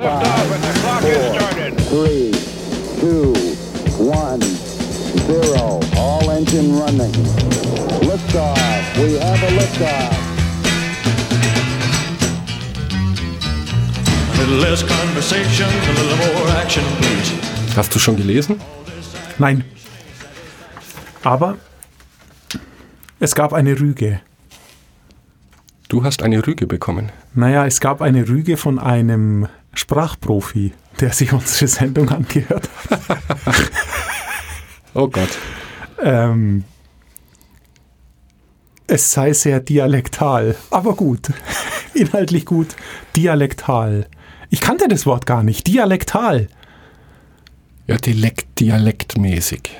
Has started. three, two, one, zero. All engine running. Liftoff. We have a liftoff. A little less conversation, a little more action, please. Hast du schon gelesen? Nein. Aber es gab eine Rüge. Du hast eine Rüge bekommen. Naja, es gab eine Rüge von einem Sprachprofi, der sich unsere Sendung angehört hat. Oh Gott. Ähm, es sei sehr dialektal, aber gut. Inhaltlich gut. Dialektal. Ich kannte das Wort gar nicht. Dialektal. Ja, Dialekt, dialektmäßig.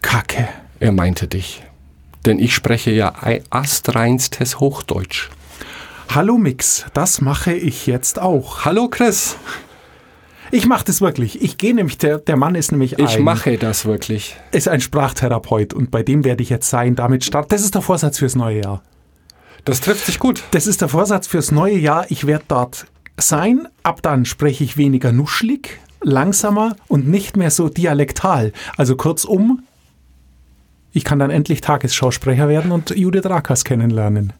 Kacke. Er meinte dich. Denn ich spreche ja ei- astreinstes Hochdeutsch. Hallo Mix, das mache ich jetzt auch. Hallo Chris, Ich mache das wirklich. Ich gehe nämlich, der, der Mann ist nämlich ich ein, mache das wirklich. ist ein Sprachtherapeut und bei dem werde ich jetzt sein. Damit start. Das ist der Vorsatz fürs neue Jahr. Das trifft sich gut. Das ist der Vorsatz fürs neue Jahr. Ich werde dort sein. Ab dann spreche ich weniger nuschlig, langsamer und nicht mehr so dialektal. Also kurzum, ich kann dann endlich Tagesschausprecher werden und Judith Rakas kennenlernen.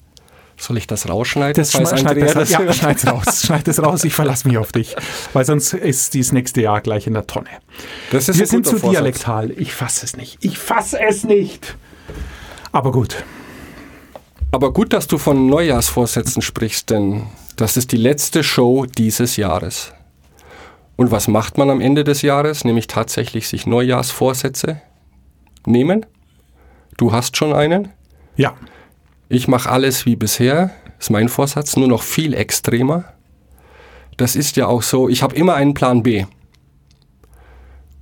Soll ich das rausschneiden? Das schneid, schneid das, das ja, schneid's raus. Schneid es raus, ich verlasse mich auf dich. Weil sonst ist dieses nächste Jahr gleich in der Tonne. Das ist Wir sind zu Vorsatz. dialektal. Ich fasse es nicht. Ich fasse es nicht. Aber gut. Aber gut, dass du von Neujahrsvorsätzen sprichst, denn das ist die letzte Show dieses Jahres. Und was macht man am Ende des Jahres? Nämlich tatsächlich sich Neujahrsvorsätze nehmen. Du hast schon einen. Ja. Ich mache alles wie bisher, ist mein Vorsatz, nur noch viel extremer. Das ist ja auch so, ich habe immer einen Plan B.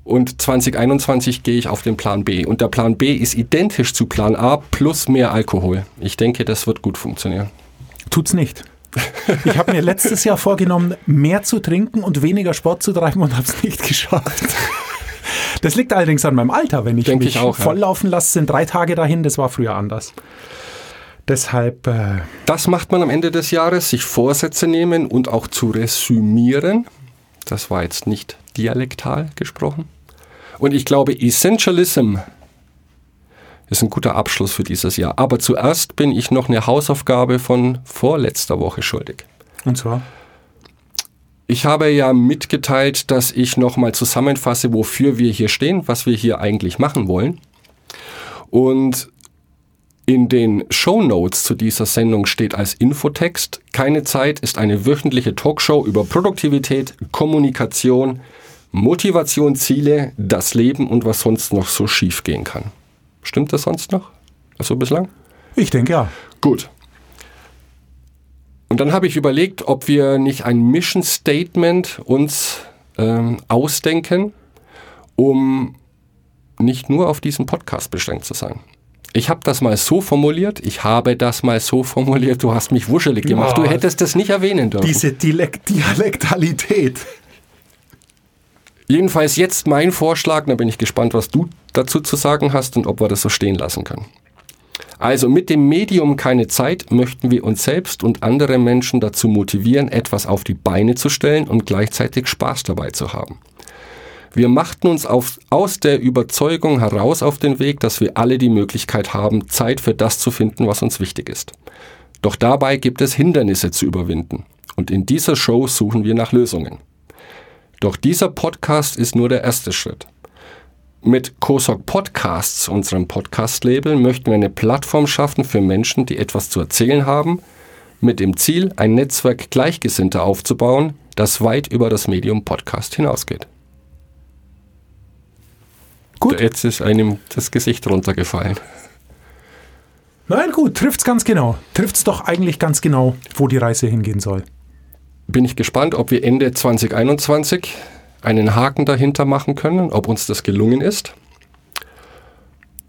Und 2021 gehe ich auf den Plan B. Und der Plan B ist identisch zu Plan A plus mehr Alkohol. Ich denke, das wird gut funktionieren. Tut's nicht. Ich habe mir letztes Jahr vorgenommen, mehr zu trinken und weniger Sport zu treiben und habe es nicht geschafft. Das liegt allerdings an meinem Alter. Wenn ich Denk mich ich auch, ja. volllaufen lasse, sind drei Tage dahin. Das war früher anders. Deshalb, äh, Das macht man am Ende des Jahres, sich Vorsätze nehmen und auch zu resümieren. Das war jetzt nicht dialektal gesprochen. Und ich glaube, Essentialism ist ein guter Abschluss für dieses Jahr. Aber zuerst bin ich noch eine Hausaufgabe von vorletzter Woche schuldig. und zwar, Ich habe ja mitgeteilt, dass ich nochmal zusammenfasse, wofür wir hier stehen, was wir hier eigentlich machen wollen. Und in den Show Notes zu dieser Sendung steht als Infotext, keine Zeit ist eine wöchentliche Talkshow über Produktivität, Kommunikation, Motivation, Ziele, das Leben und was sonst noch so schief gehen kann. Stimmt das sonst noch? Also bislang? ich denke ja. Gut. Und dann habe ich überlegt, ob wir nicht ein Mission Statement uns ähm, ausdenken, um nicht nur auf diesen Podcast beschränkt zu sein. Ich habe das mal so formuliert, ich habe das mal so formuliert, du hast mich wuschelig gemacht, du hättest das nicht erwähnen dürfen. Diese Dialek Dialektalität. Jedenfalls jetzt mein Vorschlag, da bin ich gespannt, was du dazu zu sagen hast und ob wir das so stehen lassen können. Also mit dem Medium keine Zeit möchten wir uns selbst und andere Menschen dazu motivieren, etwas auf die Beine zu stellen und gleichzeitig Spaß dabei zu haben. Wir machten uns auf, aus der Überzeugung heraus auf den Weg, dass wir alle die Möglichkeit haben, Zeit für das zu finden, was uns wichtig ist. Doch dabei gibt es Hindernisse zu überwinden. Und in dieser Show suchen wir nach Lösungen. Doch dieser Podcast ist nur der erste Schritt. Mit COSOC Podcasts, unserem Podcast-Label, möchten wir eine Plattform schaffen für Menschen, die etwas zu erzählen haben, mit dem Ziel, ein Netzwerk Gleichgesinnter aufzubauen, das weit über das Medium Podcast hinausgeht. Gut. Jetzt ist einem das Gesicht runtergefallen. Nein, gut, trifft's ganz genau. Trifft's doch eigentlich ganz genau, wo die Reise hingehen soll. Bin ich gespannt, ob wir Ende 2021 einen Haken dahinter machen können, ob uns das gelungen ist.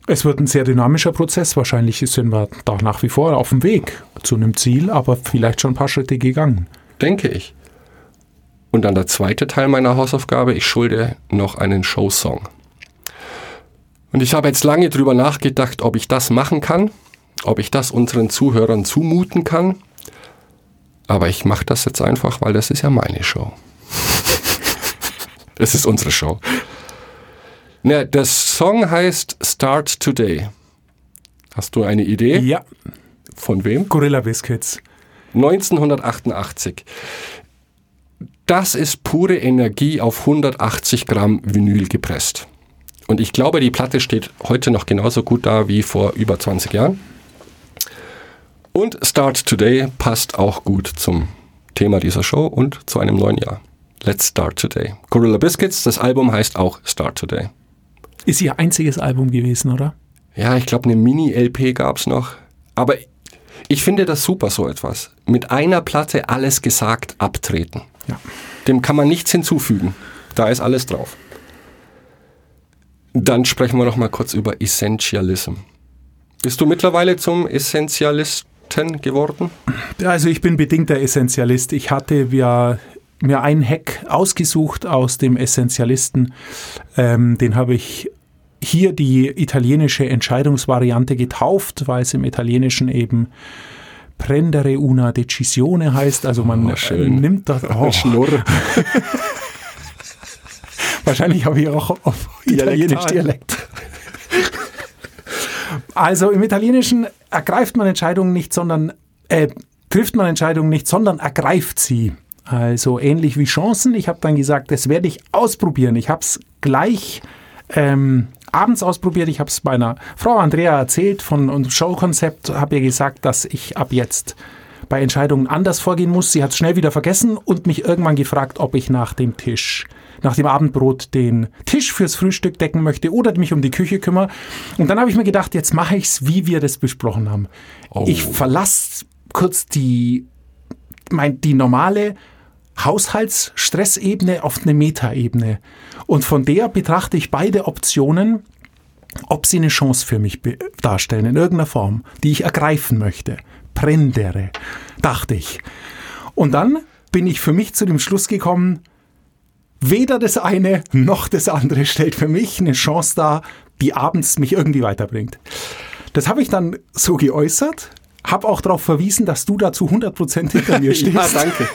Es wird ein sehr dynamischer Prozess. Wahrscheinlich sind wir da nach wie vor auf dem Weg zu einem Ziel, aber vielleicht schon ein paar Schritte gegangen. Denke ich. Und dann der zweite Teil meiner Hausaufgabe, ich schulde noch einen Showsong. Und ich habe jetzt lange drüber nachgedacht, ob ich das machen kann, ob ich das unseren Zuhörern zumuten kann. Aber ich mache das jetzt einfach, weil das ist ja meine Show. Es ist unsere Show. Ne, der Song heißt Start Today. Hast du eine Idee? Ja, Von wem? Gorilla Biscuits. 1988. Das ist pure Energie auf 180 Gramm Vinyl gepresst. Und ich glaube, die Platte steht heute noch genauso gut da wie vor über 20 Jahren. Und Start Today passt auch gut zum Thema dieser Show und zu einem neuen Jahr. Let's Start Today. Gorilla Biscuits, das Album heißt auch Start Today. Ist ihr einziges Album gewesen, oder? Ja, ich glaube, eine Mini-LP gab's noch. Aber ich finde das super, so etwas. Mit einer Platte alles gesagt, abtreten. Ja. Dem kann man nichts hinzufügen. Da ist alles drauf. Dann sprechen wir noch mal kurz über Essentialism. Bist du mittlerweile zum Essentialisten geworden? Also ich bin bedingter Essentialist. Ich hatte ja mir einen Hack ausgesucht aus dem Essentialisten. Ähm, den habe ich hier die italienische Entscheidungsvariante getauft, weil es im Italienischen eben prendere una decisione heißt. Also man Oh, äh, nimmt das. Oh, Schnurr. Wahrscheinlich habe ich auch auf Italienisch Dialekt. Also im Italienischen ergreift man Entscheidungen nicht, sondern äh, trifft man Entscheidungen nicht, sondern ergreift sie. Also ähnlich wie Chancen. Ich habe dann gesagt, das werde ich ausprobieren. Ich habe es gleich ähm, abends ausprobiert. Ich habe es meiner Frau Andrea erzählt von unserem Showkonzept, habe ihr gesagt, dass ich ab jetzt bei Entscheidungen anders vorgehen muss. Sie hat es schnell wieder vergessen und mich irgendwann gefragt, ob ich nach dem Tisch, nach dem Abendbrot den Tisch fürs Frühstück decken möchte oder mich um die Küche kümmere. Und dann habe ich mir gedacht, jetzt mache ich es, wie wir das besprochen haben. Ich verlasse kurz die, mein, die normale Haushaltsstressebene auf eine Metaebene. Und von der betrachte ich beide Optionen, ob sie eine Chance für mich darstellen, in irgendeiner Form, die ich ergreifen möchte. Prendere, dachte ich. Und dann bin ich für mich zu dem Schluss gekommen, weder das eine noch das andere stellt für mich eine Chance dar, die abends mich irgendwie weiterbringt. Das habe ich dann so geäußert, habe auch darauf verwiesen, dass du dazu 100% hinter mir stehst. ja, danke.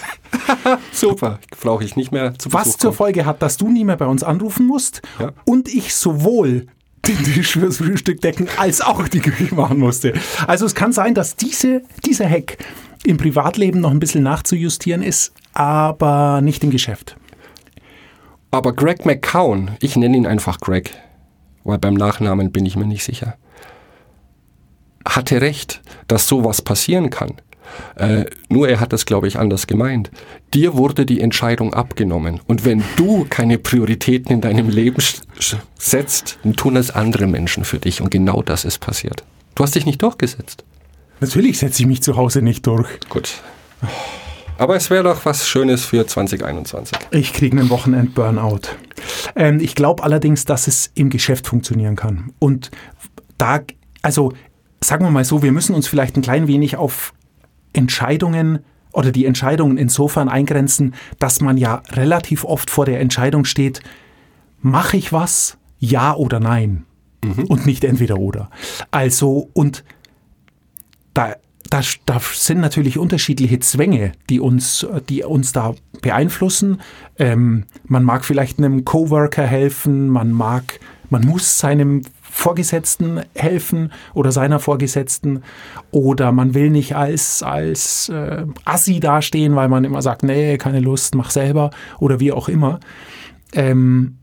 Super. Brauche ich nicht mehr zu Was Besuch zur kommen. Folge hat, dass du nie mehr bei uns anrufen musst Ja. und ich sowohl den Tisch fürs Frühstück decken als auch die Küche machen musste. Also es kann sein, dass diese, dieser Hack im Privatleben noch ein bisschen nachzujustieren ist, aber nicht im Geschäft. Aber Greg McCown, ich nenne ihn einfach Greg, weil beim Nachnamen bin ich mir nicht sicher, hatte recht, dass sowas passieren kann. Äh, nur er hat das, glaube ich, anders gemeint. Dir wurde die Entscheidung abgenommen. Und wenn du keine Prioritäten in deinem Leben setzt, dann tun es andere Menschen für dich. Und genau das ist passiert. Du hast dich nicht durchgesetzt. Natürlich setze ich mich zu Hause nicht durch. Gut. Aber es wäre doch was Schönes für 2021. Ich kriege einen Wochenend-Burnout. Ähm, ich glaube allerdings, dass es im Geschäft funktionieren kann. Und da, also sagen wir mal so, wir müssen uns vielleicht ein klein wenig auf Entscheidungen oder die Entscheidungen insofern eingrenzen, dass man ja relativ oft vor der Entscheidung steht, mache ich was, ja oder nein? Und nicht entweder oder. Also, und da, da, da sind natürlich unterschiedliche Zwänge, die uns, die uns da beeinflussen. Ähm, man mag vielleicht einem Coworker helfen, man mag, man muss seinem Vorgesetzten helfen oder seiner Vorgesetzten oder man will nicht als, als äh, Assi dastehen, weil man immer sagt, nee, keine Lust, mach selber oder wie auch immer. Ähm,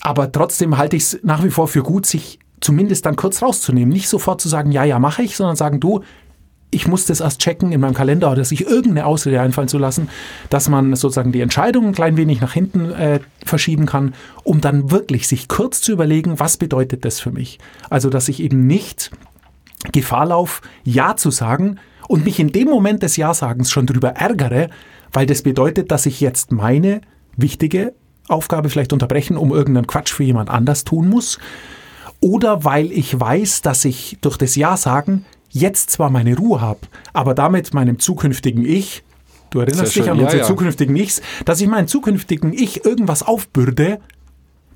aber trotzdem halte ich es nach wie vor für gut, sich zumindest dann kurz rauszunehmen. Nicht sofort zu sagen, ja, ja, mache ich, sondern sagen, du, ich muss das erst checken in meinem Kalender oder sich irgendeine Ausrede einfallen zu lassen, dass man sozusagen die Entscheidung ein klein wenig nach hinten äh, verschieben kann, um dann wirklich sich kurz zu überlegen, was bedeutet das für mich. Also, dass ich eben nicht Gefahr laufe, Ja zu sagen und mich in dem Moment des Ja-Sagens schon drüber ärgere, weil das bedeutet, dass ich jetzt meine wichtige Aufgabe vielleicht unterbrechen, um irgendeinen Quatsch für jemand anders tun muss. Oder weil ich weiß, dass ich durch das Ja sagen jetzt zwar meine Ruhe habe, aber damit meinem zukünftigen Ich, du erinnerst dich schön. an Ja, unsere ja. zukünftigen Ichs, dass ich meinem zukünftigen Ich irgendwas aufbürde,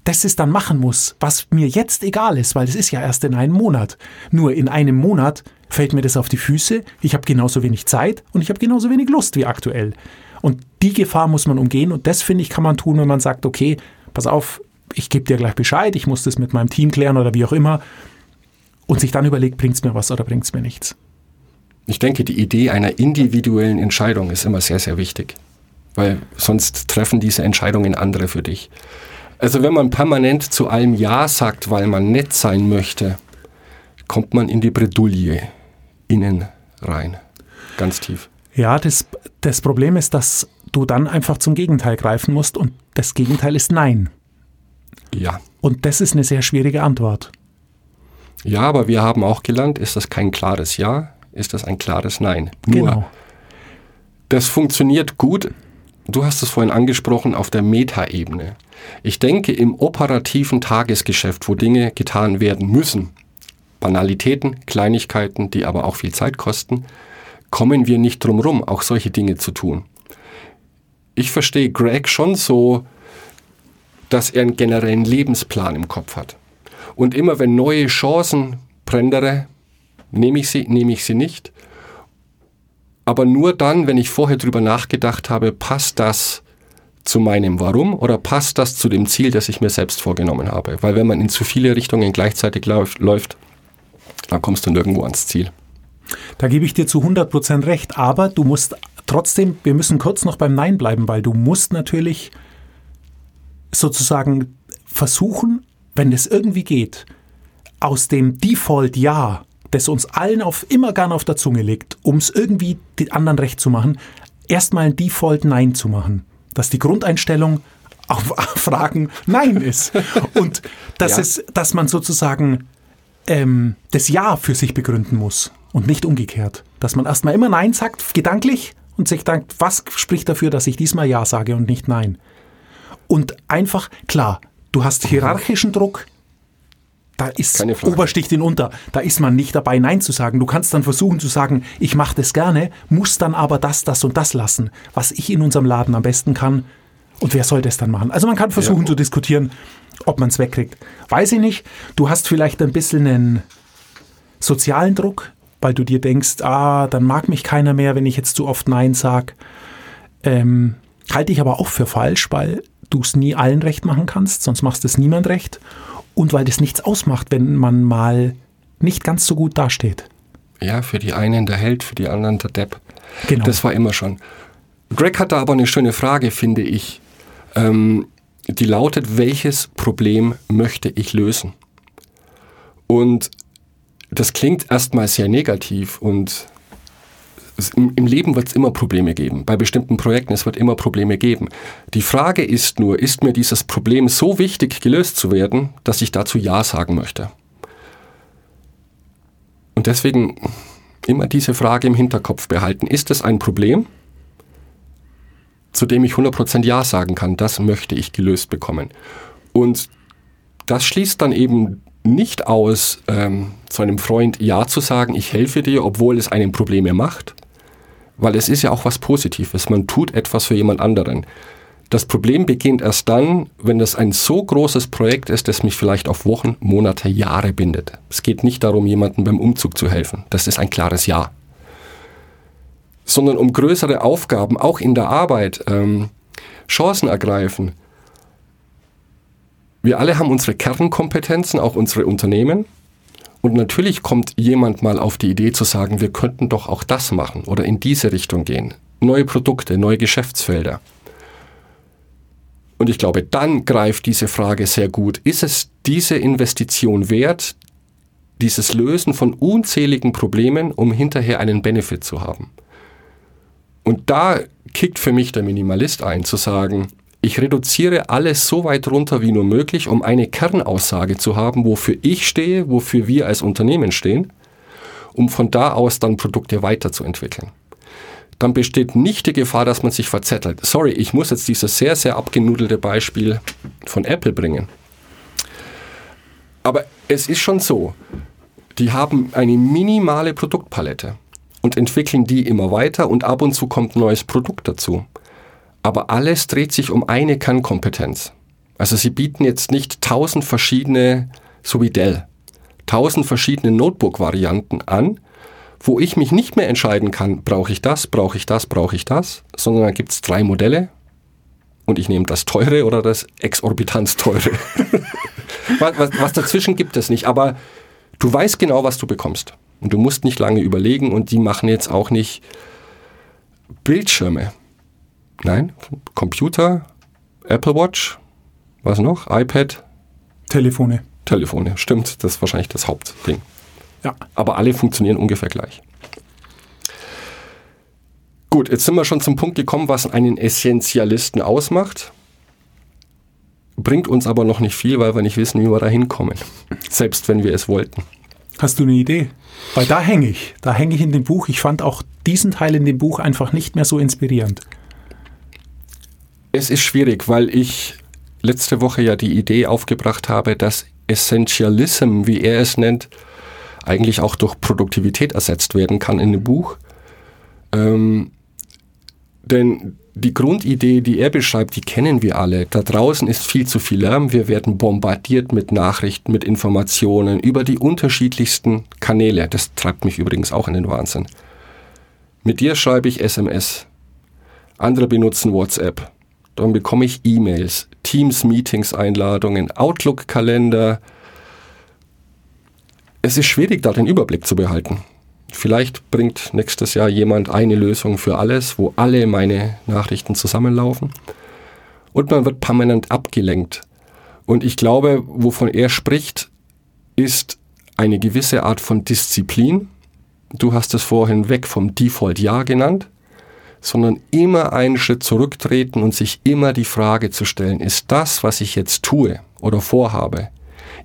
das es dann machen muss, was mir jetzt egal ist, weil es ist ja erst in einem Monat. Nur in einem Monat fällt mir das auf die Füße, ich habe genauso wenig Zeit und ich habe genauso wenig Lust wie aktuell. Und die Gefahr muss man umgehen und das finde ich kann man tun, wenn man sagt, okay, pass auf, ich gebe dir gleich Bescheid, ich muss das mit meinem Team klären oder wie auch immer und sich dann überlegt, bringt es mir was oder bringt es mir nichts. Ich denke, die Idee einer individuellen Entscheidung ist immer sehr, sehr wichtig, weil sonst treffen diese Entscheidungen andere für dich. Also wenn man permanent zu allem Ja sagt, weil man nett sein möchte, kommt man in die Bredouille innen rein, ganz tief. Ja, das, das Problem ist, dass du dann einfach zum Gegenteil greifen musst und das Gegenteil ist Nein. Ja. Und das ist eine sehr schwierige Antwort. Ja, aber wir haben auch gelernt, ist das kein klares Ja, ist das ein klares Nein. Nur, Genau. das funktioniert gut, du hast es vorhin angesprochen, auf der Metaebene. Ich denke, im operativen Tagesgeschäft, wo Dinge getan werden müssen, Banalitäten, Kleinigkeiten, die aber auch viel Zeit kosten, kommen wir nicht drum rum, auch solche Dinge zu tun. Ich verstehe Greg schon so, dass er einen generellen Lebensplan im Kopf hat. Und immer wenn neue Chancen prändere, nehme ich sie, nehme ich sie nicht. Aber nur dann, wenn ich vorher drüber nachgedacht habe, passt das zu meinem Warum oder passt das zu dem Ziel, das ich mir selbst vorgenommen habe. Weil wenn man in zu viele Richtungen gleichzeitig läuft, läuft dann kommst du nirgendwo ans Ziel. Da gebe ich dir zu 100% recht, aber du musst trotzdem, wir müssen kurz noch beim Nein bleiben, weil du musst natürlich sozusagen versuchen, wenn es irgendwie geht, aus dem Default Ja, das uns allen auf immer gern auf der Zunge liegt, um es irgendwie den anderen recht zu machen, erstmal ein Default Nein zu machen. Dass die Grundeinstellung auf Fragen Nein ist. Und dass, Ja. es, dass man sozusagen ähm, das Ja für sich begründen muss und nicht umgekehrt. Dass man erstmal immer Nein sagt, gedanklich, und sich denkt, was spricht dafür, dass ich diesmal Ja sage und nicht Nein. Und einfach, klar, du hast hierarchischen Druck, da ist. Obersticht in unter. Da ist man nicht dabei, Nein zu sagen. Du kannst dann versuchen zu sagen, ich mache das gerne, muss dann aber das, das und das lassen, was ich in unserem Laden am besten kann. Und wer soll das dann machen? Also man kann versuchen Ja. zu diskutieren, ob man es wegkriegt. Weiß ich nicht. Du hast vielleicht ein bisschen einen sozialen Druck, weil du dir denkst, ah, dann mag mich keiner mehr, wenn ich jetzt zu oft Nein sag. Ähm, halte ich aber auch für falsch, weil du es nie allen recht machen kannst, sonst machst es niemand recht. Und weil das nichts ausmacht, wenn man mal nicht ganz so gut dasteht. Ja, für die einen der Held, für die anderen der Depp. Genau. Das war immer schon. Greg hat da aber eine schöne Frage, finde ich. Ähm, die lautet, welches Problem möchte ich lösen? Und das klingt erstmal sehr negativ und im, im Leben wird es immer Probleme geben. Bei bestimmten Projekten, es wird immer Probleme geben. Die Frage ist nur, ist mir dieses Problem so wichtig gelöst zu werden, dass ich dazu Ja sagen möchte? Und deswegen immer diese Frage im Hinterkopf behalten. Ist es ein Problem, zu dem ich 100% Ja sagen kann? Das möchte ich gelöst bekommen. Und das schließt dann eben nicht aus, ähm, zu einem Freund Ja zu sagen, ich helfe dir, obwohl es einem Probleme macht. Weil es ist ja auch was Positives. Man tut etwas für jemand anderen. Das Problem beginnt erst dann, wenn das ein so großes Projekt ist, das mich vielleicht auf Wochen, Monate, Jahre bindet. Es geht nicht darum, jemandem beim Umzug zu helfen. Das ist ein klares Ja. Sondern um größere Aufgaben, auch in der Arbeit, ähm, Chancen ergreifen. Wir alle haben unsere Kernkompetenzen, auch unsere Unternehmen. Und natürlich kommt jemand mal auf die Idee zu sagen, wir könnten doch auch das machen oder in diese Richtung gehen. Neue Produkte, neue Geschäftsfelder. Und ich glaube, dann greift diese Frage sehr gut. Ist es diese Investition wert, dieses Lösen von unzähligen Problemen, um hinterher einen Benefit zu haben? Und da kickt für mich der Minimalist ein, zu sagen, ich reduziere alles so weit runter wie nur möglich, um eine Kernaussage zu haben, wofür ich stehe, wofür wir als Unternehmen stehen, um von da aus dann Produkte weiterzuentwickeln. Dann besteht nicht die Gefahr, dass man sich verzettelt. Sorry, ich muss jetzt dieses sehr, sehr abgenudelte Beispiel von Apple bringen. Aber es ist schon so, die haben eine minimale Produktpalette und entwickeln die immer weiter und ab und zu kommt neues Produkt dazu. Aber alles dreht sich um eine Kernkompetenz. Also sie bieten jetzt nicht tausend verschiedene, so wie Dell, tausend verschiedene Notebook-Varianten an, wo ich mich nicht mehr entscheiden kann, brauche ich das, brauche ich das, brauche ich das, sondern da gibt es drei Modelle und ich nehme das teure oder das exorbitant teure. was, was, was dazwischen gibt es nicht, aber du weißt genau, was du bekommst. Und du musst nicht lange überlegen und die machen jetzt auch nicht Bildschirme. Nein, Computer, Apple Watch, was noch? iPad, Telefone. Telefone. Stimmt, das ist wahrscheinlich das Hauptding. Ja. Aber alle funktionieren ungefähr gleich. Gut, jetzt sind wir schon zum Punkt gekommen, was einen Essentialisten ausmacht. Bringt uns aber noch nicht viel, weil wir nicht wissen, wie wir da hinkommen. Selbst wenn wir es wollten. Hast du eine Idee? Weil da hänge ich. Da hänge ich in dem Buch. Ich fand auch diesen Teil in dem Buch einfach nicht mehr so inspirierend. Es ist schwierig, weil ich letzte Woche ja die Idee aufgebracht habe, dass Essentialism, wie er es nennt, eigentlich auch durch Produktivität ersetzt werden kann in dem Buch. Ähm, denn die Grundidee, die er beschreibt, die kennen wir alle. Da draußen ist viel zu viel Lärm. Wir werden bombardiert mit Nachrichten, mit Informationen über die unterschiedlichsten Kanäle. Das treibt mich übrigens auch in den Wahnsinn. Mit dir schreibe ich SMS. Andere benutzen WhatsApp. Dann bekomme ich E-Mails, Teams-Meetings-Einladungen, Outlook-Kalender. Es ist schwierig, da den Überblick zu behalten. Vielleicht bringt nächstes Jahr jemand eine Lösung für alles, wo alle meine Nachrichten zusammenlaufen. Und man wird permanent abgelenkt. Und ich glaube, wovon er spricht, ist eine gewisse Art von Disziplin. Du hast es vorhin weg vom Default Ja genannt, sondern immer einen Schritt zurücktreten und sich immer die Frage zu stellen, ist das, was ich jetzt tue oder vorhabe,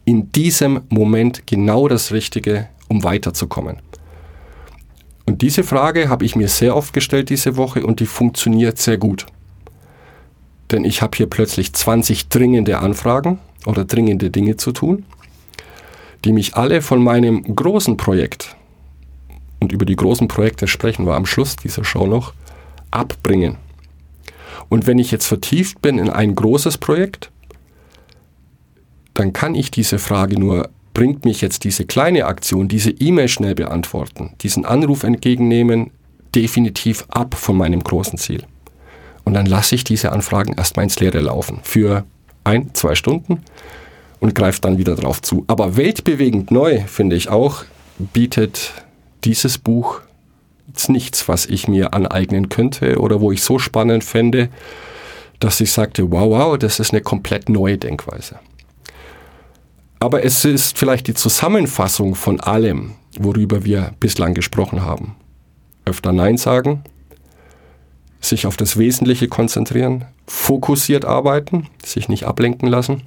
in diesem Moment genau das Richtige, um weiterzukommen? Und diese Frage habe ich mir sehr oft gestellt diese Woche und die funktioniert sehr gut. Denn ich habe hier plötzlich 20 dringende Anfragen oder dringende Dinge zu tun, die mich alle von meinem großen Projekt, und über die großen Projekte sprechen wir am Schluss dieser Show noch, abbringen. Und wenn ich jetzt vertieft bin in ein großes Projekt, dann kann ich diese Frage nur bringt mich jetzt diese kleine Aktion, diese E-Mail schnell beantworten, diesen Anruf entgegennehmen, definitiv ab von meinem großen Ziel. Und dann lasse ich diese Anfragen erstmal ins Leere laufen für ein, zwei Stunden und greife dann wieder drauf zu. Aber weltbewegend neu, finde ich auch, bietet dieses Buch jetzt nichts, was ich mir aneignen könnte oder wo ich so spannend fände, dass ich sagte, wow, wow, das ist eine komplett neue Denkweise. Aber es ist vielleicht die Zusammenfassung von allem, worüber wir bislang gesprochen haben. Öfter Nein sagen, sich auf das Wesentliche konzentrieren, fokussiert arbeiten, sich nicht ablenken lassen,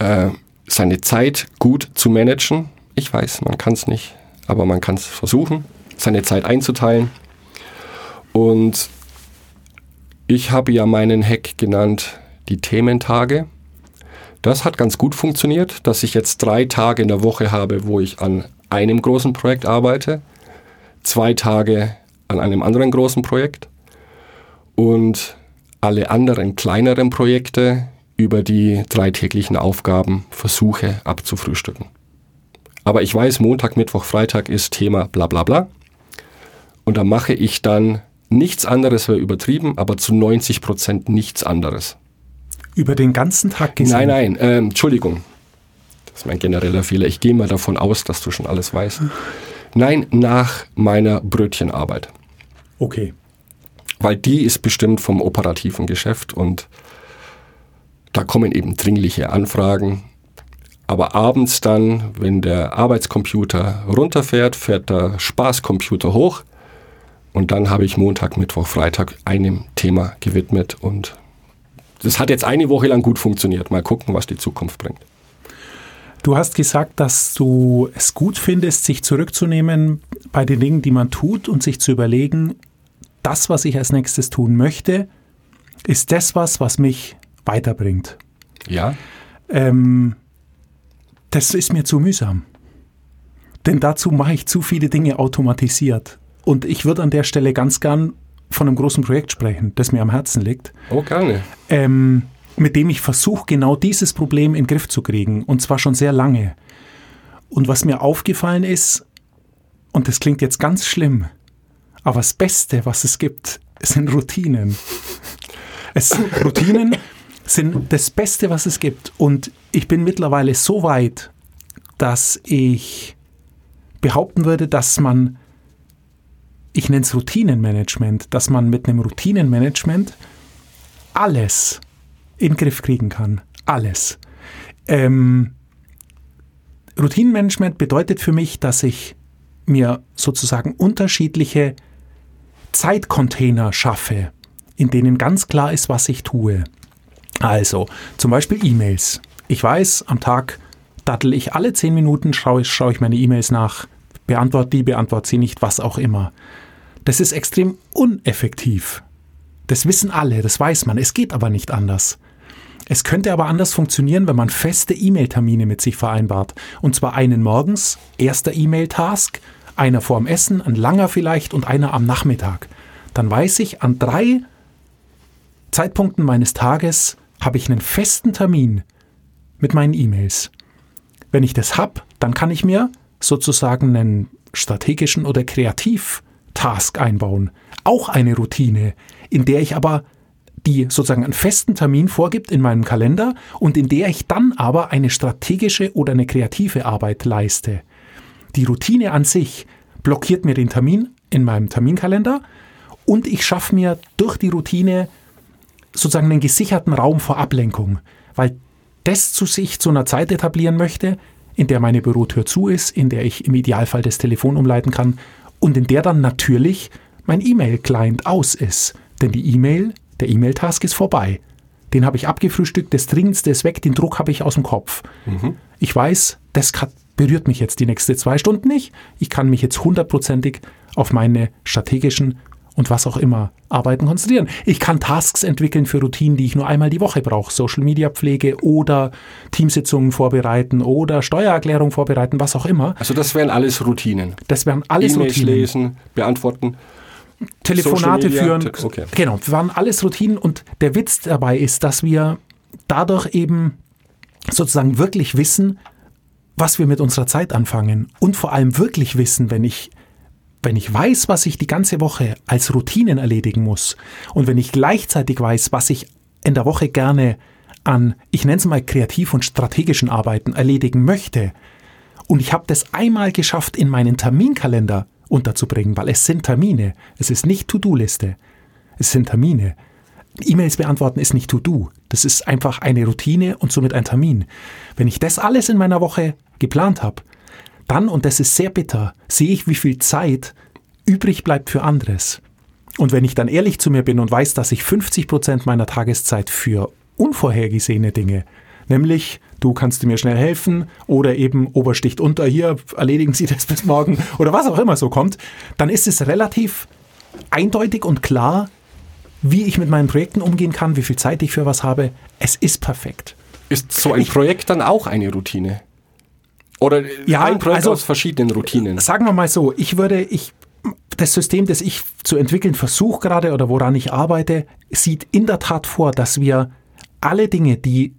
äh, seine Zeit gut zu managen. Ich weiß, man kann es nicht, aber man kann es versuchen, seine Zeit einzuteilen. Und ich habe ja meinen Hack genannt, die Thementage. Das hat ganz gut funktioniert, dass ich jetzt drei Tage in der Woche habe, wo ich an einem großen Projekt arbeite, zwei Tage an einem anderen großen Projekt und alle anderen kleineren Projekte über die drei täglichen Aufgaben versuche abzufrühstücken. Aber ich weiß, Montag, Mittwoch, Freitag ist Thema bla bla bla. Und da mache ich dann nichts anderes, wäre übertrieben, aber zu 90 Prozent nichts anderes. Über den ganzen Tag gesehen? Nein, nein, ähm, Entschuldigung. Das ist mein genereller Fehler. Ich gehe mal davon aus, dass du schon alles weißt. Nein, nach meiner Brötchenarbeit. Okay. Weil die ist bestimmt vom operativen Geschäft und da kommen eben dringliche Anfragen. Aber abends dann, wenn der Arbeitscomputer runterfährt, fährt der Spaßcomputer hoch. Und dann habe ich Montag, Mittwoch, Freitag einem Thema gewidmet und das hat jetzt eine Woche lang gut funktioniert. Mal gucken, was die Zukunft bringt. Du hast gesagt, dass du es gut findest, sich zurückzunehmen bei den Dingen, die man tut und sich zu überlegen, das, was ich als nächstes tun möchte, ist das was, was mich weiterbringt. Ja. Ähm, das ist mir zu mühsam. Denn dazu mache ich zu viele Dinge automatisiert. Und ich würde an der Stelle ganz gern von einem großen Projekt sprechen, das mir am Herzen liegt. Oh, gerne. Ähm, mit dem ich versuche, genau dieses Problem in den Griff zu kriegen. Und zwar schon sehr lange. Und was mir aufgefallen ist, und das klingt jetzt ganz schlimm, aber das Beste, was es gibt, sind Routinen. Es, Routinen sind das Beste, was es gibt. Und ich bin mittlerweile so weit, dass ich behaupten würde, dass man, ich nenne es Routinenmanagement, dass man mit einem Routinenmanagement alles in den Griff kriegen kann. Alles. Ähm, Routinenmanagement bedeutet für mich, dass ich mir sozusagen unterschiedliche Zeitcontainer schaffe, in denen ganz klar ist, was ich tue. Also zum Beispiel E-Mails. Ich weiß, am Tag dattel ich alle zehn Minuten, schaue, schaue ich meine E-Mails nach, beantworte die, beantworte sie nicht, was auch immer. Das ist extrem uneffektiv. Das wissen alle, das weiß man. Es geht aber nicht anders. Es könnte aber anders funktionieren, wenn man feste E-Mail-Termine mit sich vereinbart. Und zwar einen morgens, erster E-Mail-Task, einer vorm Essen, ein langer vielleicht und einer am Nachmittag. Dann weiß ich, an drei Zeitpunkten meines Tages habe ich einen festen Termin mit meinen E-Mails. Wenn ich das habe, dann kann ich mir sozusagen einen strategischen oder Kreativ-Task einbauen. Auch eine Routine, in der ich aber die sozusagen einen festen Termin vorgibt in meinem Kalender und in der ich dann aber eine strategische oder eine kreative Arbeit leiste. Die Routine an sich blockiert mir den Termin in meinem Terminkalender und ich schaffe mir durch die Routine sozusagen einen gesicherten Raum vor Ablenkung, weil das zu sich zu einer Zeit etablieren möchte, in der meine Bürotür zu ist, in der ich im Idealfall das Telefon umleiten kann und in der dann natürlich mein E-Mail-Client aus ist. Denn die E-Mail, der E-Mail-Task ist vorbei. Den habe ich abgefrühstückt, das Dringendste ist weg, den Druck habe ich aus dem Kopf. Mhm. Ich weiß, das berührt mich jetzt die nächsten zwei Stunden nicht. Ich kann mich jetzt hundertprozentig auf meine strategischen und was auch immer arbeiten konzentrieren. Ich kann Tasks entwickeln für Routinen, die ich nur einmal die Woche brauche. Social Media Pflege oder Teamsitzungen vorbereiten oder Steuererklärung vorbereiten, was auch immer. Also das wären alles Routinen. Das wären alles e Routinen. lesen, beantworten. Telefonate Media, führen. okay. Genau, waren alles Routinen und der Witz dabei ist, dass wir dadurch eben sozusagen wirklich wissen, was wir mit unserer Zeit anfangen und vor allem wirklich wissen, wenn ich wenn ich weiß, was ich die ganze Woche als Routinen erledigen muss und wenn ich gleichzeitig weiß, was ich in der Woche gerne an, ich nenne es mal kreativ und strategischen Arbeiten erledigen möchte und ich habe das einmal geschafft, in meinen Terminkalender unterzubringen, weil es sind Termine, es ist nicht To-Do-Liste, es sind Termine. E-Mails beantworten ist nicht To-Do, das ist einfach eine Routine und somit ein Termin. Wenn ich das alles in meiner Woche geplant habe, dann, und das ist sehr bitter, sehe ich, wie viel Zeit übrig bleibt für anderes. Und wenn ich dann ehrlich zu mir bin und weiß, dass ich 50 Prozent meiner Tageszeit für unvorhergesehene Dinge, nämlich du kannst mir schnell helfen oder eben Obersticht unter hier, erledigen Sie das bis morgen oder was auch immer so kommt, dann ist es relativ eindeutig und klar, wie ich mit meinen Projekten umgehen kann, wie viel Zeit ich für was habe. Es ist perfekt. Ist so ein Ich- Projekt dann auch eine Routine? Oder Ja, ein Projekt also- aus verschiedenen Routinen? Sagen wir mal so, ich würde, ich, das System, das ich zu entwickeln versuche gerade oder woran ich arbeite, sieht in der Tat vor, dass wir alle Dinge, die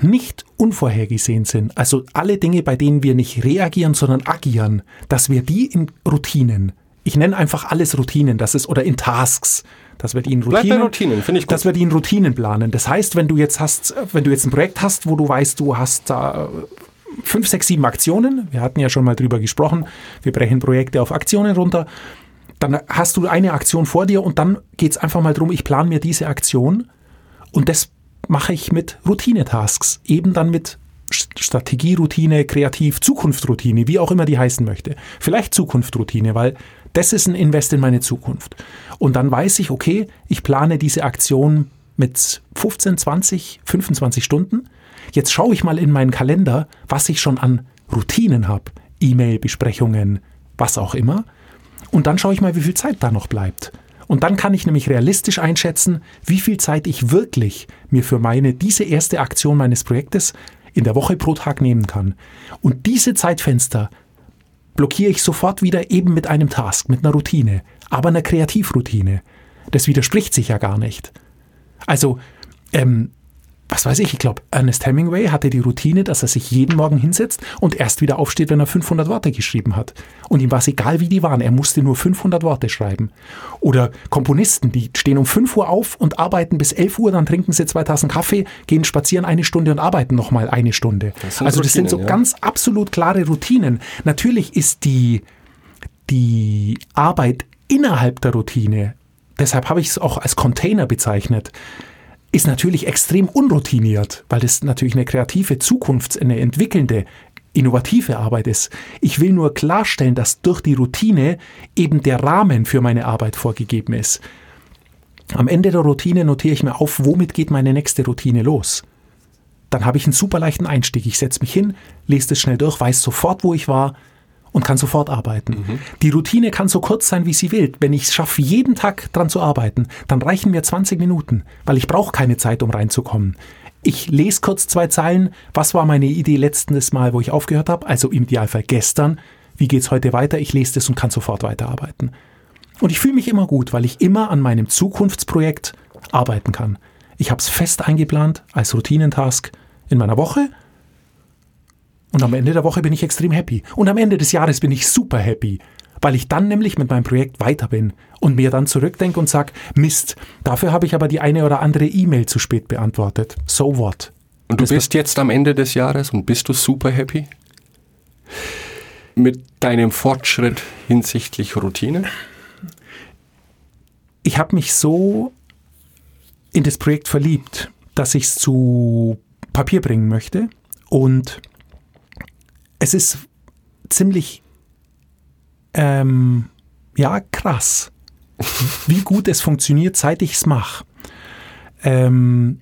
nicht unvorhergesehen sind, also alle Dinge, bei denen wir nicht reagieren, sondern agieren, dass wir die in Routinen, ich nenne einfach alles Routinen, das ist, oder in Tasks, dass wir die in Bleib bei Routinen, Routinen, finde ich gut. dass wir die in Routinen planen. Das heißt, wenn du jetzt hast, wenn du jetzt ein Projekt hast, wo du weißt, du hast da fünf, sechs, sieben Aktionen, wir hatten ja schon mal drüber gesprochen, wir brechen Projekte auf Aktionen runter, dann hast du eine Aktion vor dir und dann geht es einfach mal drum, ich plane mir diese Aktion und das mache ich mit Routine-Tasks, eben dann mit St- Strategieroutine, Kreativ, Zukunftsroutine, wie auch immer die heißen möchte. Vielleicht Zukunftsroutine, weil das ist ein Invest in meine Zukunft. Und dann weiß ich, okay, ich plane diese Aktion mit 15, 20, 25 Stunden. Jetzt schaue ich mal in meinen Kalender, was ich schon an Routinen habe. E-Mail-Besprechungen, was auch immer. Und dann schaue ich mal, wie viel Zeit da noch bleibt. Und dann kann ich nämlich realistisch einschätzen, wie viel Zeit ich wirklich mir für meine, diese erste Aktion meines Projektes in der Woche pro Tag nehmen kann. Und diese Zeitfenster blockiere ich sofort wieder eben mit einem Task, mit einer Routine, aber einer Kreativroutine. Das widerspricht sich ja gar nicht. Also, ähm, was weiß ich, ich glaube, Ernest Hemingway hatte die Routine, dass er sich jeden Morgen hinsetzt und erst wieder aufsteht, wenn er 500 Worte geschrieben hat. Und ihm war es egal, wie die waren, er musste nur 500 Worte schreiben. Oder Komponisten, die stehen um 5 Uhr auf und arbeiten bis 11 Uhr, dann trinken sie zwei Tassen Kaffee, gehen spazieren eine Stunde und arbeiten nochmal eine Stunde. Das also das sind so ja. ganz absolut klare Routinen. Natürlich ist die, die Arbeit innerhalb der Routine, deshalb habe ich es auch als Container bezeichnet, ist natürlich extrem unroutiniert, weil das natürlich eine kreative, zukunfts-, eine entwickelnde, innovative Arbeit ist. Ich will nur klarstellen, dass durch die Routine eben der Rahmen für meine Arbeit vorgegeben ist. Am Ende der Routine notiere ich mir auf, womit geht meine nächste Routine los. Dann habe ich einen super leichten Einstieg. Ich setze mich hin, lese das schnell durch, weiß sofort, wo ich war und kann sofort arbeiten. Die Routine kann so kurz sein, wie sie will. Wenn ich es schaffe, jeden Tag dran zu arbeiten, dann reichen mir 20 Minuten, weil ich brauche keine Zeit, um reinzukommen. Ich lese kurz zwei Zeilen. Was war meine Idee letztes Mal, wo ich aufgehört habe? Also im Idealfall gestern. Wie geht's heute weiter? Ich lese das und kann sofort weiterarbeiten. Und ich fühle mich immer gut, weil ich immer an meinem Zukunftsprojekt arbeiten kann. Ich habe es fest eingeplant als Routinentask in meiner Woche und am Ende der Woche bin ich extrem happy. Und am Ende des Jahres bin ich super happy, weil ich dann nämlich mit meinem Projekt weiter bin und mir dann zurückdenke und sage, Mist, dafür habe ich aber die eine oder andere E-Mail zu spät beantwortet. So what? Und du Das bist jetzt am Ende des Jahres und bist du super happy? Mit deinem Fortschritt hinsichtlich Routine? ich habe mich so in das Projekt verliebt, dass ich es zu Papier bringen möchte. Und es ist ziemlich, ähm, ja, krass, wie gut es funktioniert, seit ich es mache. Ähm,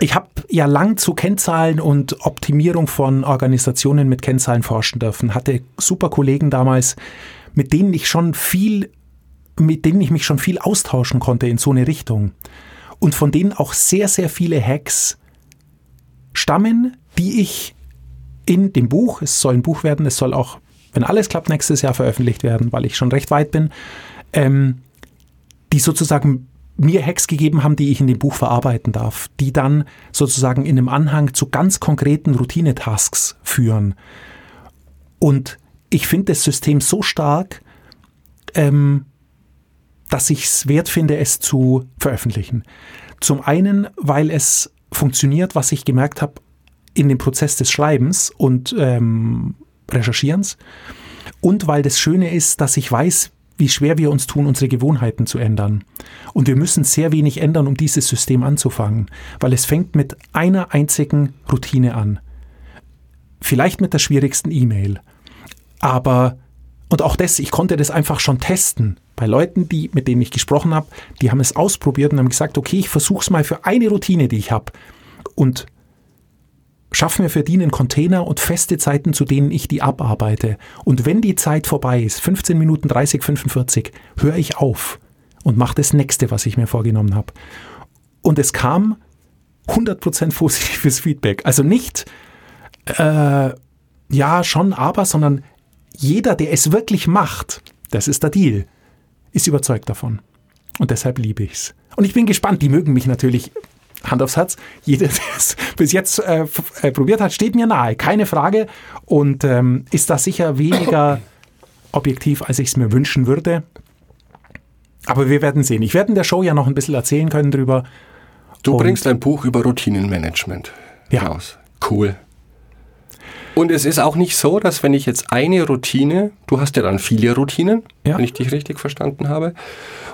ich habe ja lang zu Kennzahlen und Optimierung von Organisationen mit Kennzahlen forschen dürfen. Hatte super Kollegen damals, mit denen ich schon viel, mit denen ich mich schon viel austauschen konnte in so eine Richtung. Und von denen auch sehr, sehr viele Hacks stammen, die ich in dem Buch, es soll ein Buch werden, es soll auch, wenn alles klappt, nächstes Jahr veröffentlicht werden, weil ich schon recht weit bin, ähm, die sozusagen mir Hacks gegeben haben, die ich in dem Buch verarbeiten darf, die dann sozusagen in einem Anhang zu ganz konkreten Routine-Tasks führen. Und ich finde das System so stark, ähm, dass ich es wert finde, es zu veröffentlichen. Zum einen, weil es funktioniert, was ich gemerkt habe in dem Prozess des Schreibens und ähm, Recherchierens. Und weil das Schöne ist, dass ich weiß, wie schwer wir uns tun, unsere Gewohnheiten zu ändern. Und wir müssen sehr wenig ändern, um dieses System anzufangen, weil es fängt mit einer einzigen Routine an. Vielleicht mit der schwierigsten E-Mail. Aber, und auch das, ich konnte das einfach schon testen. Bei Leuten, die, mit denen ich gesprochen habe, die haben es ausprobiert und haben gesagt, okay, ich versuche es mal für eine Routine, die ich habe. Und schaffe mir für die einen Container und feste Zeiten, zu denen ich die abarbeite. Und wenn die Zeit vorbei ist, 15 Minuten 30, 45, höre ich auf und mache das nächste, was ich mir vorgenommen habe. Und es kam 100% positives Feedback. Also nicht, äh, ja, schon, aber, sondern jeder, der es wirklich macht, das ist der Deal, ist überzeugt davon. Und deshalb liebe ich es. Und ich bin gespannt, die mögen mich natürlich Hand aufs Herz, jeder, der es bis jetzt äh, äh, probiert hat, steht mir nahe, keine Frage. Und ähm, ist da sicher weniger objektiv, als ich es mir wünschen würde. Aber wir werden sehen. Ich werde in der Show ja noch ein bisschen erzählen können drüber. Du Und- bringst ein Buch über Routinenmanagement Ja. raus. Cool. Und es ist auch nicht so, dass wenn ich jetzt eine Routine, du hast ja dann viele Routinen, Ja. wenn ich dich richtig verstanden habe,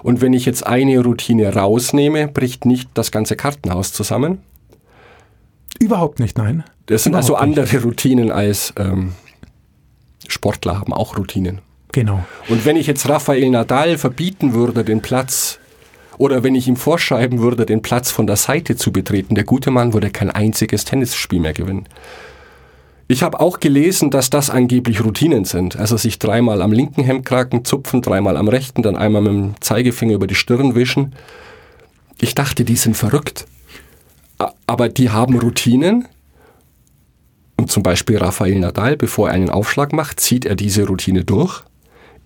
und wenn ich jetzt eine Routine rausnehme, bricht nicht das ganze Kartenhaus zusammen. Überhaupt nicht, nein. Das sind also Überhaupt nicht. andere Routinen als ähm, Sportler haben auch Routinen. Genau. Und wenn ich jetzt Rafael Nadal verbieten würde, den Platz, oder wenn ich ihm vorschreiben würde, den Platz von der Seite zu betreten, der gute Mann würde kein einziges Tennisspiel mehr gewinnen. Ich habe auch gelesen, dass das angeblich Routinen sind. Also sich dreimal am linken Hemdkragen zupfen, dreimal am rechten, dann einmal mit dem Zeigefinger über die Stirn wischen. Ich dachte, die sind verrückt. Aber die haben Routinen. Und zum Beispiel Rafael Nadal, bevor er einen Aufschlag macht, zieht er diese Routine durch.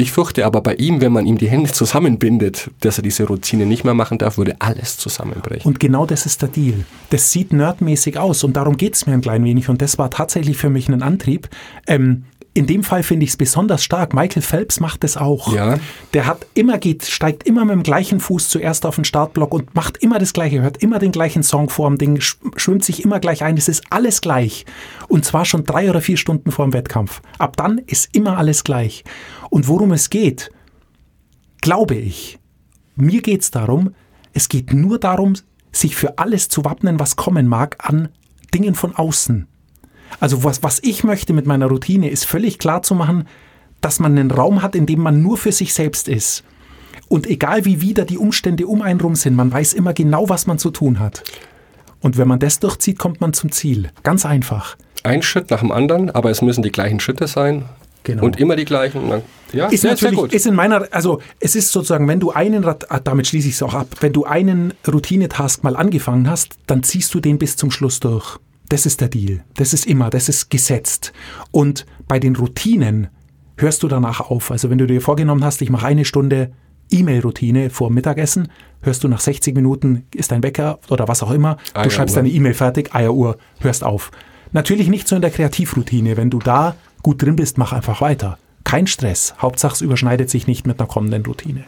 Ich fürchte aber bei ihm, wenn man ihm die Hände zusammenbindet, dass er diese Routine nicht mehr machen darf, würde alles zusammenbrechen. Und genau das ist der Deal. Das sieht nerdmäßig aus und darum geht es mir ein klein wenig. Und das war tatsächlich für mich ein Antrieb. Ähm, in dem Fall finde ich es besonders stark. Michael Phelps macht das auch. Ja. Der hat immer geht, steigt immer mit dem gleichen Fuß zuerst auf den Startblock und macht immer das Gleiche, hört immer den gleichen Song vor dem Ding, sch- schwimmt sich immer gleich ein. Es ist alles gleich. Und zwar schon drei oder vier Stunden vor dem Wettkampf. Ab dann ist immer alles gleich. Und worum es geht, glaube ich, mir geht es darum, es geht nur darum, sich für alles zu wappnen, was kommen mag, an Dingen von außen. Also was, was ich möchte mit meiner Routine, ist völlig klar zu machen, dass man einen Raum hat, in dem man nur für sich selbst ist. Und egal wie wieder die Umstände um einen rum sind, man weiß immer genau, was man zu tun hat. Und wenn man das durchzieht, kommt man zum Ziel. Ganz einfach. Ein Schritt nach dem anderen, aber es müssen die gleichen Schritte sein. Genau. Und immer die gleichen. Dann- Ja, ist sehr, sehr natürlich, gut. ist in meiner, also es ist sozusagen, wenn du einen, ah, damit schließe ich es auch ab, wenn du einen Routine-Task mal angefangen hast, dann ziehst du den bis zum Schluss durch. Das ist der Deal. Das ist immer, das ist gesetzt. Und bei den Routinen hörst du danach auf. Also wenn du dir vorgenommen hast, ich mache eine Stunde E-Mail-Routine vor Mittagessen, hörst du nach 60 Minuten, ist dein Wecker oder was auch immer, du Eieruhr. schreibst deine E-Mail fertig, Eieruhr, hörst auf. Natürlich nicht so in der Kreativroutine. Wenn du da gut drin bist, mach einfach weiter. Kein Stress. Hauptsache es überschneidet sich nicht mit einer kommenden Routine.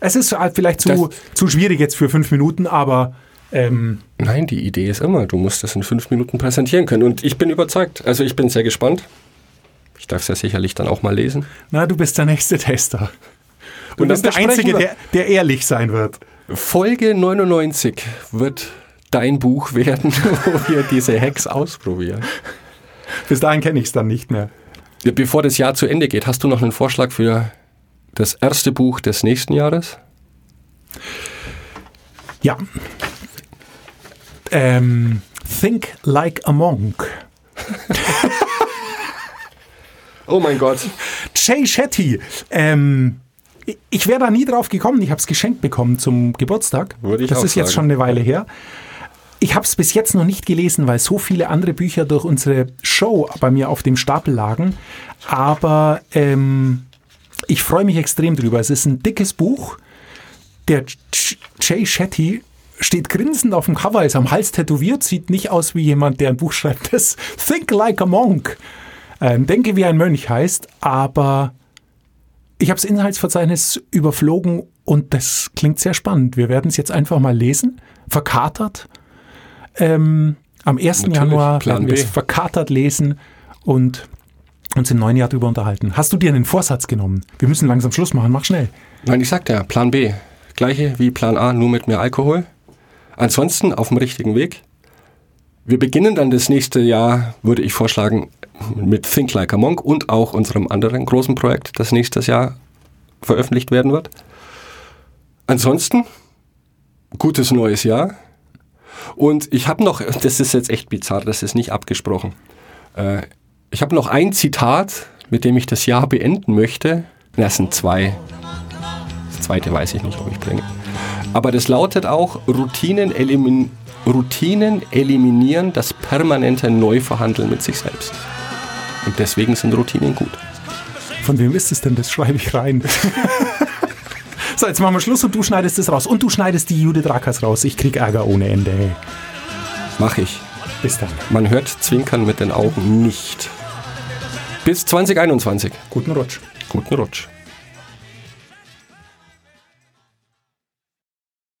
Es ist vielleicht zu, Das- zu schwierig jetzt für fünf Minuten, aber ähm, Nein, die Idee ist immer, du musst das in fünf Minuten präsentieren können. Und ich bin überzeugt. Also ich bin sehr gespannt. Ich darf es ja sicherlich dann auch mal lesen. na, du bist der nächste Tester. Du Und bist der Einzige, der, der ehrlich sein wird. Folge 99 wird dein Buch werden, wo wir diese Hacks ausprobieren. Bis dahin kenne ich es dann nicht mehr. Bevor das Jahr zu Ende geht, hast du noch einen Vorschlag für das erste Buch des nächsten Jahres? Ja. Ähm, Think Like a Monk. Oh mein Gott. Jay Shetty. Ähm, ich- wäre da nie drauf gekommen. Ich habe es geschenkt bekommen zum Geburtstag. Würde ich das ist jetzt sagen. schon eine Weile her. Ich habe es bis jetzt noch nicht gelesen, weil so viele andere Bücher durch unsere Show bei mir auf dem Stapel lagen. Aber ähm, ich freue mich extrem drüber. Es ist ein dickes Buch. Der Jay Shetty steht grinsend auf dem Cover, ist am Hals tätowiert, sieht nicht aus wie jemand, der ein Buch schreibt, das Think Like a Monk. Ähm, Denke wie ein Mönch heißt, aber ich habe das Inhaltsverzeichnis überflogen und das klingt sehr spannend. Wir werden es jetzt einfach mal lesen, verkatert. Ähm, am 1. Natürlich, Januar Plan werden wir es verkatert lesen und uns im neuen Jahr drüber unterhalten. Hast du dir einen Vorsatz genommen? Wir müssen langsam Schluss machen, mach schnell. Nein, ich sagte ja, Plan B. Gleiche wie Plan A, nur mit mehr Alkohol. Ansonsten auf dem richtigen Weg. Wir beginnen dann das nächste Jahr, würde ich vorschlagen, mit Think Like a Monk und auch unserem anderen großen Projekt, das nächstes Jahr veröffentlicht werden wird. Ansonsten, gutes neues Jahr. Und ich habe noch, das ist jetzt echt bizarr, das ist nicht abgesprochen. Äh, ich habe noch ein Zitat, mit dem ich das Jahr beenden möchte. Das sind zwei. Das zweite weiß ich nicht, ob ich bringe. Aber das lautet auch, Routinen, elimin Routinen eliminieren das permanente Neuverhandeln mit sich selbst. Und deswegen sind Routinen gut. Von wem ist es denn? Das schreibe ich rein. so, jetzt machen wir Schluss und du schneidest es raus. Und du schneidest die Judith Rackers raus. Ich krieg Ärger ohne Ende. Mach ich. Bis dann. Man hört Zwinkern mit den Augen nicht. Bis 2021. Guten Rutsch. Guten Rutsch.